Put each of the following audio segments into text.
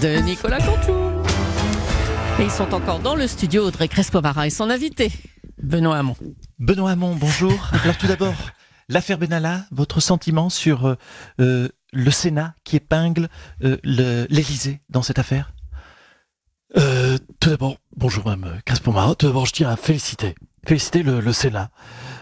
de Nicolas Cantou. Et ils sont encore dans le studio, Audrey Crespo-Mara et son invité, Benoît Hamon. Benoît Hamon, bonjour. Alors tout d'abord, l'affaire Benalla, votre sentiment sur euh, euh, le Sénat qui épingle euh, l'Élysée dans cette affaire? Euh, tout d'abord, bonjour Mme Crespo-Mara. Tout d'abord, je tiens à féliciter, féliciter le, le Sénat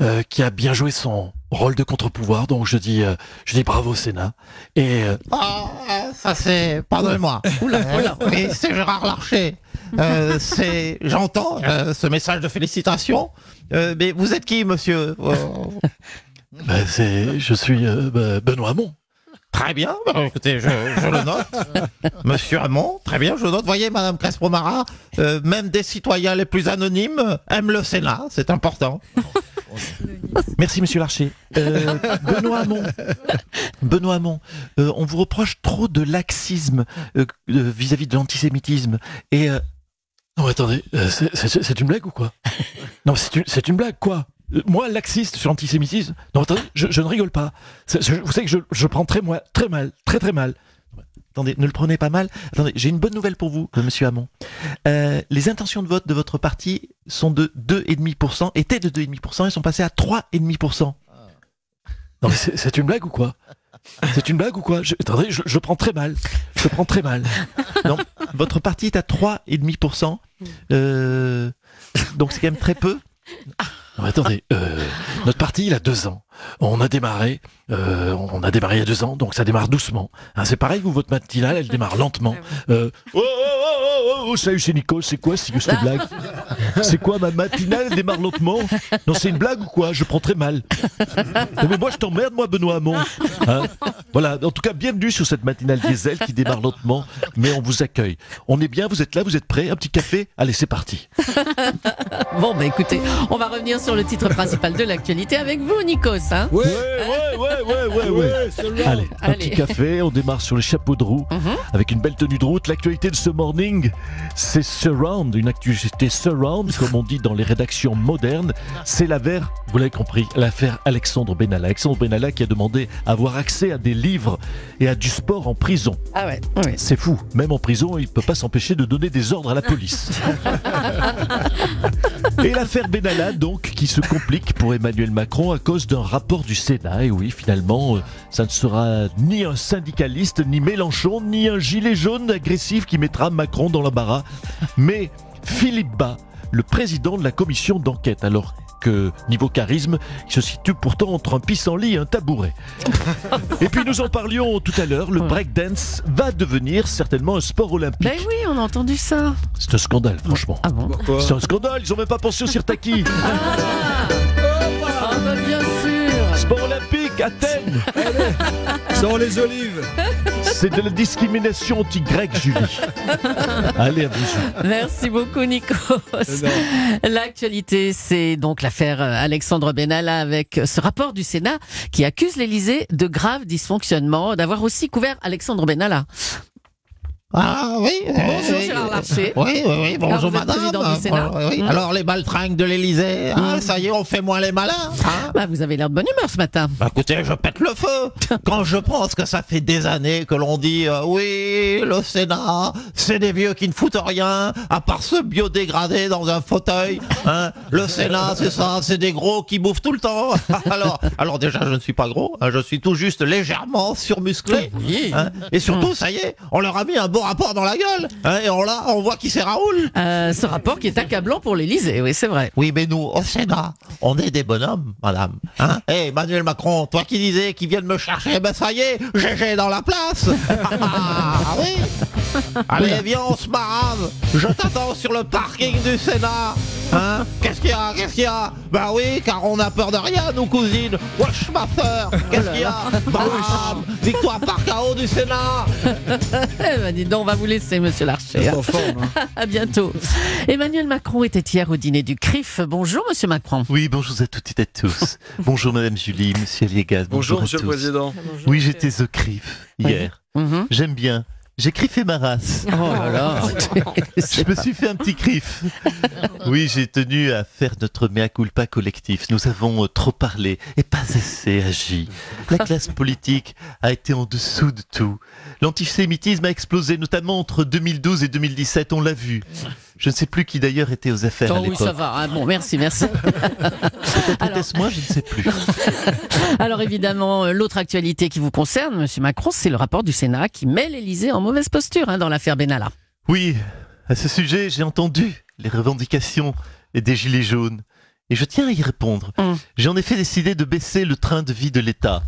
euh, qui a bien joué son rôle de contre-pouvoir. Donc je dis, euh, je dis bravo au Sénat. Et euh, Ah, ça c'est. Pardonnez-moi. Euh, Oui, c'est Gérard Larcher. Euh, c'est. J'entends ce message de félicitations. Mais vous êtes qui, monsieur bah, c'est, je suis bah, Benoît Hamon. Très bien. Bah, écoutez, je, je le note. Monsieur Hamon, très bien, je le note. Voyez, Madame Crespo-Mara, même des citoyens les plus anonymes aiment le Sénat. C'est important. Merci Monsieur Larcher. Euh, Benoît Hamon, Benoît Hamon, euh, on vous reproche trop de laxisme euh, euh, vis-à-vis de l'antisémitisme. Et Non, mais attendez, c'est, une blague ou quoi? Non, c'est une, blague, quoi? Moi, laxiste sur l'antisémitisme Non, attendez, je, je ne rigole pas. Je- vous savez que je, je prends très, moi, très mal, très très mal. Attendez, ne le prenez pas mal. Attendez, j'ai une bonne nouvelle pour vous, euh, Monsieur Hamon. Euh, les intentions de vote de votre parti sont de 2,5%, étaient de 2,5%, elles sont passées à 3,5%. Non, mais c'est, c'est une blague ou quoi? C'est une blague ou quoi? Je, Attendez, je, je prends très mal. Je prends très mal. Non, votre parti est à 3,5%. Euh, donc c'est quand même très peu. Non, attendez, euh, notre parti, il a deux ans. On a démarré, euh, on a démarré il y a deux ans, donc ça démarre doucement. Hein, c'est pareil, vous, votre matinale, elle démarre lentement. Euh, oh, oh, oh, oh, oh, salut, c'est Nico, c'est quoi c'est cette blague C'est quoi ma matinale, elle démarre lentement Non, c'est une blague ou quoi Je prends très mal. Non, mais moi, je t'emmerde, moi, Benoît Hamon. Hein voilà, en tout cas, bienvenue sur cette matinale diesel qui démarre lentement, mais on vous accueille. On est bien, vous êtes là, vous êtes prêts Un petit café Allez, c'est parti. Bon, bah écoutez, on va revenir sur le titre principal de l'actualité avec vous, Nikos. Hein Ouais, ouais, ouais, ouais, ouais, ouais. Allez, un Allez. petit café, on démarre sur les chapeaux de roue, Mhm. avec une belle tenue de route. L'actualité de ce morning, c'est Surround, une actualité Surround, comme on dit dans les rédactions modernes. C'est l'affaire, vous l'avez compris, l'affaire Alexandre Benalla. Alexandre Benalla qui a demandé à avoir accès à des livres et à du sport en prison. Ah ouais, ouais. C'est fou, même en prison, il ne peut pas s'empêcher de donner des ordres à la police. Et l'affaire Benalla, donc, qui se complique pour Emmanuel Macron à cause d'un rapport du Sénat. Et oui, finalement, euh, ça ne sera ni un syndicaliste, ni Mélenchon, ni un gilet jaune agressif qui mettra Macron dans l'embarras, mais Philippe Bas, le président de la commission d'enquête. Alors que, niveau charisme, il se situe pourtant entre un pissenlit et un tabouret. Et puis nous en parlions tout à l'heure, le breakdance va devenir certainement un sport olympique. Ben oui, on a entendu ça. C'est un scandale, franchement. Ah bon C'est un scandale, ils ont même pas pensé au Sirtaki. Ah, Sport olympique, Athènes Sans les olives C'est de la discrimination anti-grecque, Julie. Allez, à vous. Merci beaucoup, Nikos. L'actualité, c'est donc l'affaire euh, Alexandre Benalla avec ce rapport du Sénat qui accuse l'Élysée de graves dysfonctionnements, d'avoir aussi couvert Alexandre Benalla. Ah oui. Bonjour, oui. Gérard Larcher. Oui, oui, oui. Bonjour, Alors, madame. président du Sénat. Euh, oui. Mm. Alors, les baltringues de l'Élysée. Ah, Mm. ça y est, on fait moins les malins. hein Bah, vous avez l'air de bonne humeur ce matin. Bah écoutez, je pète le feu quand je pense que ça fait des années que l'on dit euh, oui, le Sénat, c'est des vieux qui ne foutent rien à part se biodégrader dans un fauteuil. Hein. Le Sénat, c'est ça, c'est des gros qui bouffent tout le temps. alors, alors déjà, je ne suis pas gros, hein, je suis tout juste légèrement surmusclé. hein. Et surtout, ça y est, on leur a mis un bon rapport dans la gueule. hein, et on là, on voit qui c'est Raoul. Euh, ce rapport qui est accablant pour l'Élysée, oui, c'est vrai. Oui, mais nous, au Sénat, on est des bonhommes, madame. Hein Eh, Emmanuel Macron, toi qui disais qu'ils viennent me chercher, ben ça y est, GG dans la place. Ah oui. Allez, viens, on se marave. Je t'attends sur le parking du Sénat. Hein Qu'est-ce qu'il y a Qu'est-ce qu'il y a Bah oui, car on a peur de rien, nous cousines. Wesh, ma sœur. Qu'est-ce qu'il y a Bam Victoire par KO du Sénat. Eh ben, dis donc, on va vous laisser, monsieur Larcher. Forme, hein. À bientôt. Emmanuel Macron était hier au dîner du CRIF. Bonjour, monsieur Macron. Oui, bonjour à toutes et à tous. bonjour Madame Julie, Monsieur Liegas. Bonjour, Monsieur le. Président. Oui, j'étais au CRIF hier. Mhm. J'aime bien. J'ai criffé ma race. Oh là là. Je me suis fait un petit criff. Oui, j'ai tenu à faire notre mea culpa collectif. Nous avons euh, trop parlé et pas assez agi. La classe politique a été en dessous de tout. L'antisémitisme a explosé, notamment entre 2012 et 2017, on l'a vu. Je ne sais plus qui d'ailleurs était aux affaires Oh à oui, ça va. Ah, bon, merci, merci. Alors, Peut-être moi, je ne sais plus. alors évidemment, euh, l'autre actualité qui vous concerne, Monsieur Macron, c'est le rapport du Sénat qui met l'Élysée en mauvaise posture hein, dans l'affaire Benalla. Oui, à ce sujet, j'ai entendu les revendications des Gilets jaunes. Et je tiens à y répondre. Hum. J'ai en effet décidé de baisser le train de vie de l'État.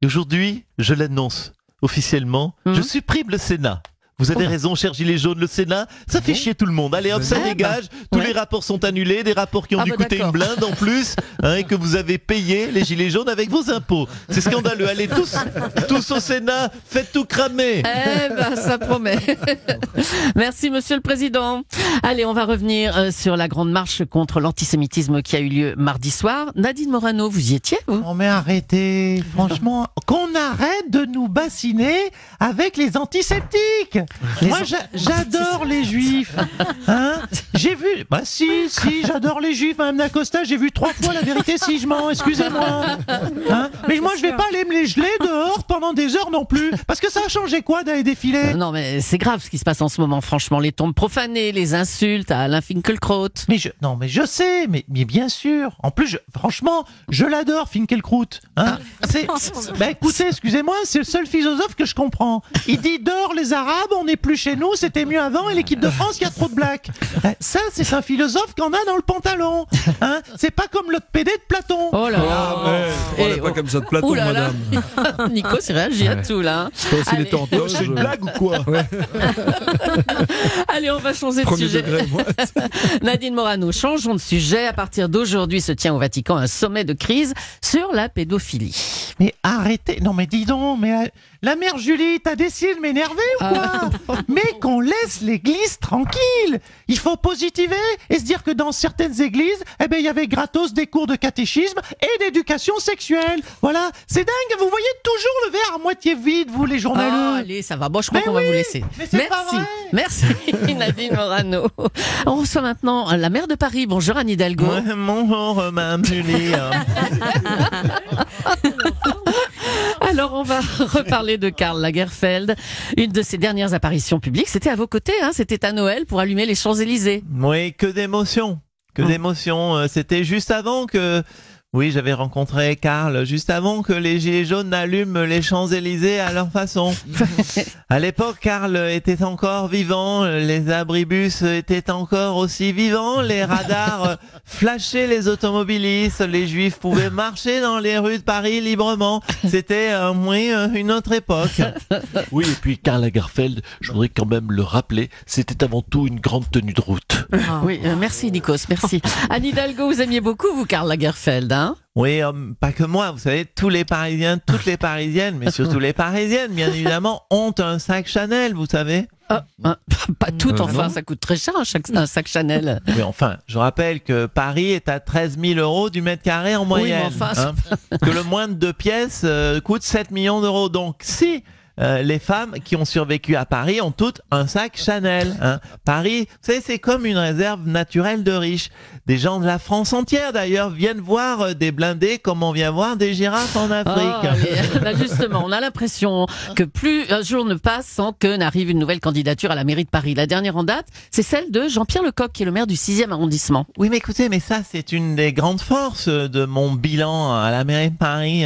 Et aujourd'hui, je l'annonce officiellement, Hum. je supprime le Sénat. Vous avez Oh. raison, cher Gilet jaune, le Sénat, ça fait chier tout le monde. Allez hop, ça dégage. Tous ouais. les rapports sont annulés, des rapports qui ont Ah dû bah, coûter une blinde en plus, hein, et que vous avez payé, les Gilets jaunes, avec vos impôts. C'est scandaleux. Allez, tous, tous au Sénat, faites tout cramer. Eh ben, ça promet. Merci, Monsieur le Président. Allez, on va revenir euh, sur la grande marche contre l'antisémitisme qui a eu lieu mardi soir. Nadine Morano, vous y étiez, vous? Non mais arrêtez, franchement, qu'on arrête de nous bassiner avec les antiseptiques. Moi j'a- j'adore les juifs. Hein j'ai vu, bah si, si, j'adore les juifs, Madame Dacosta, j'ai vu trois fois la vérité si je mens, excusez-moi. Hein mais moi je vais pas aller me les geler dehors pendant des heures non plus, parce que ça a changé quoi d'aller défiler Non, mais c'est grave ce qui se passe en ce moment, franchement. Les tombes profanées, les insultes à Alain Finkielkraut. Mais je, non, mais je sais, mais, mais bien sûr. En plus, je- franchement, je l'adore, Finkelkraut. Hein c'est, bah écoutez, excusez-moi, c'est le seul philosophe que je comprends. Il dit dehors les Arabes, on n'est plus chez nous, c'était mieux avant, et l'équipe de France, il y a trop de blacks. Euh, Ça, c'est un philosophe qu'on a dans le pantalon. Hein c'est pas comme l'autre PD de Platon. Oh là là. Mais, on n'est pas oh. comme ça de Ouh là là. madame. Nico, c'est réagi à tout, là. tentos. C'est une blague ou quoi Allez, on va changer de Premier sujet. degré. Nadine Morano, changeons de sujet. À partir d'aujourd'hui se tient au Vatican un sommet de crise sur la pédophilie. Mais arrêtez, non mais dis donc, mais la, mère Julie, t'as décidé de m'énerver ou Ah. quoi Mais qu'on laisse l'église tranquille Il faut positiver et se dire que dans certaines églises, eh ben il y avait gratos des cours de catéchisme et d'éducation sexuelle. Voilà, c'est dingue, vous voyez toujours le verre à moitié vide, vous les Ah, journaleux. allez, ça va. Bon, je crois qu'on va vous laisser. mais c'est pas Merci. vrai. Merci, Nadine Morano. On reçoit maintenant la maire de Paris. Bonjour, Anne Hidalgo. Ouais, bonjour, euh, Madame Julie. Alors, on va reparler de Karl Lagerfeld. Une de ses dernières apparitions publiques, c'était à vos côtés, hein. C'était à Noël pour allumer les Champs-Élysées. Oui, que d'émotions. Que Hum. d'émotions. Euh, C'était juste avant que. Oui, j'avais rencontré Karl juste avant que les Gilets jaunes n'allument les Champs-Élysées à leur façon. à l'époque, Karl était encore vivant, les abribus étaient encore aussi vivants, les radars flashaient les automobilistes, les juifs pouvaient marcher dans les rues de Paris librement. C'était, euh, oui, une autre époque. Oui, et puis Karl Lagerfeld, je voudrais quand même le rappeler, c'était avant tout une grande tenue de route. Oui, euh, merci Nikos, merci. Anne Hidalgo, vous aimiez beaucoup, vous, Karl Lagerfeld, hein? Oui, euh, pas que moi, vous savez, tous les Parisiens, toutes les Parisiennes, mais surtout les Parisiennes, bien évidemment, ont un sac Chanel, vous savez. Ah, ah, Pas tout, Euh, enfin, non. ça coûte très cher un, sac Chanel. Oui, enfin, je rappelle que Paris est à 13 000 euros du mètre carré en moyenne. mais enfin, hein. que le moins de deux pièces euh, coûte 7 millions d'euros. Donc, si euh, les femmes qui ont survécu à Paris ont toutes un sac Chanel. hein. Paris, vous savez, c'est comme une réserve naturelle de riches. Des gens de la France entière, d'ailleurs, viennent voir euh, des blindés comme on vient voir des girafes en Afrique. mais, là, justement, on a l'impression que plus un jour ne passe sans que n'arrive une nouvelle candidature à la mairie de Paris. La dernière en date, c'est celle de Jean-Pierre Lecoq, qui est le maire du 6e arrondissement. Oui, mais écoutez, mais ça, c'est une des grandes forces de mon bilan à la mairie de Paris.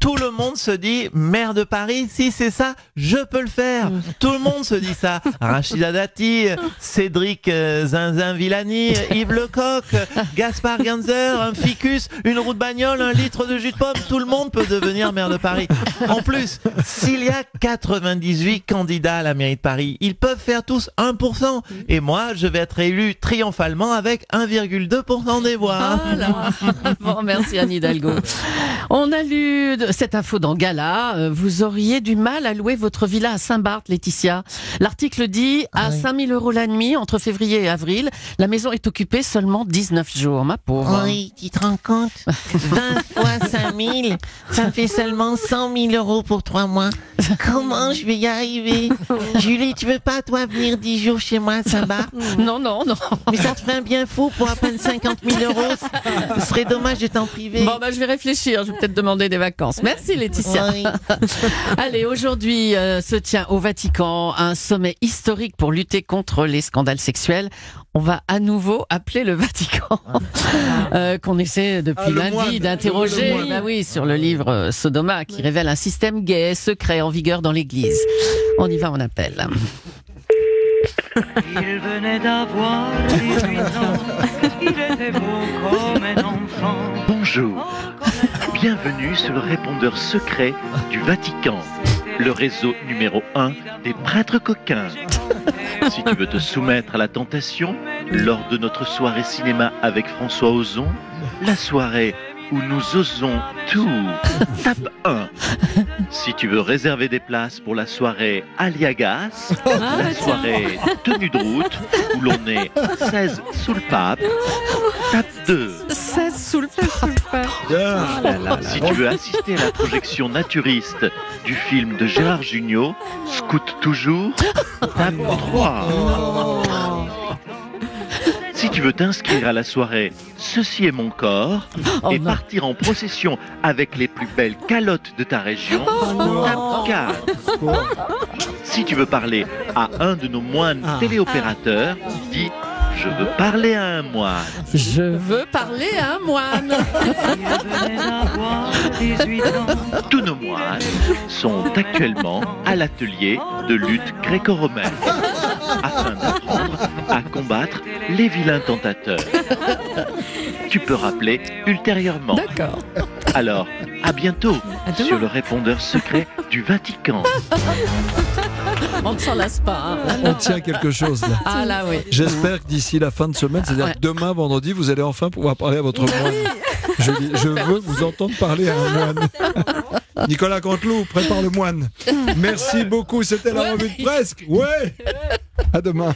Tout le monde se dit, maire de Paris, si c'est ça, je peux le faire. Tout le monde se dit ça. Rachida Dati, Cédric euh, Zinzin Villani, Yves Lecoq, Gaspard Ganzer, un ficus, une roue de bagnole, un litre de jus de pomme. Tout le monde peut devenir maire de Paris. En plus, s'il y a 98 candidats à la mairie de Paris, ils peuvent faire tous 1%. Et moi, je vais être élu triomphalement avec 1,2% des voix. Ah là Bon, merci Anne Hidalgo. On a lu cette info dans Gala. Euh, Vous auriez du mal à louer votre villa à Saint-Barth, Laetitia. L'article dit à oui. 5000 euros la nuit entre février et avril. La maison est occupée seulement 19 jours, ma pauvre. Oui, tu te rends compte? 20 fois 5 000, ça fait seulement 100 000 euros pour 3 mois. Comment je vais y arriver? Julie, tu veux pas, toi, venir 10 jours chez moi à Saint-Barth? Non, non, non. Mais ça te ferait un bien fou pour à peine 50 000 euros. Ce serait dommage de t'en priver. Bon, bah, je vais réfléchir. Je vais peut-être demander des vacances. Merci, Laetitia. Oui. Allez, aujourd'hui euh, se tient au Vatican un sommet historique pour lutter contre les scandales sexuels. On va à nouveau appeler le Vatican, euh, qu'on essaie depuis Ah, lundi d'interroger. Bah oui, sur le livre euh, Sodoma, qui révèle un système gay secret en vigueur dans l'Église. On y va, on appelle. Il venait d'avoir 18 ans, il était beau comme un enfant. Bonjour, bienvenue sur le répondeur secret du Vatican, le réseau numéro 1 des prêtres coquins. Si tu veux te soumettre à la tentation, lors de notre soirée cinéma avec François Ozon, la soirée où nous osons tout, tape 1. Si tu veux réserver des places pour la soirée Aliagas, la soirée tenue de route, où l'on est 16 sous le pape, tape 2. 16 le Bien. Si tu veux assister à la projection naturiste du film de Gérard Jugnot, Scout toujours, tape 3. Si tu veux t'inscrire à la soirée Ceci est mon corps Oh et partir en procession avec les plus belles calottes de ta région, tape 4. Si tu veux parler à un de nos moines téléopérateurs, dis Je veux parler à un moine. Je veux parler à un moine. Il venait d'avoir 18 ans. Tous nos moines sont actuellement à l'atelier de lutte gréco-romaine afin d'apprendre à combattre les vilains tentateurs. Tu peux rappeler ultérieurement. D'accord. Alors, à bientôt À sur le répondeur secret du Vatican. On ne s'en lasse pas. hein. On tient quelque chose là. Ah là oui. J'espère que d'ici la fin de semaine, c'est-à-dire Ouais. demain, vendredi, vous allez enfin pouvoir parler à votre moine. Je, veux vous entendre parler à un moine. Nicolas Canteloup, prépare le moine. Merci beaucoup, c'était la revue de presque. Ouais. À demain.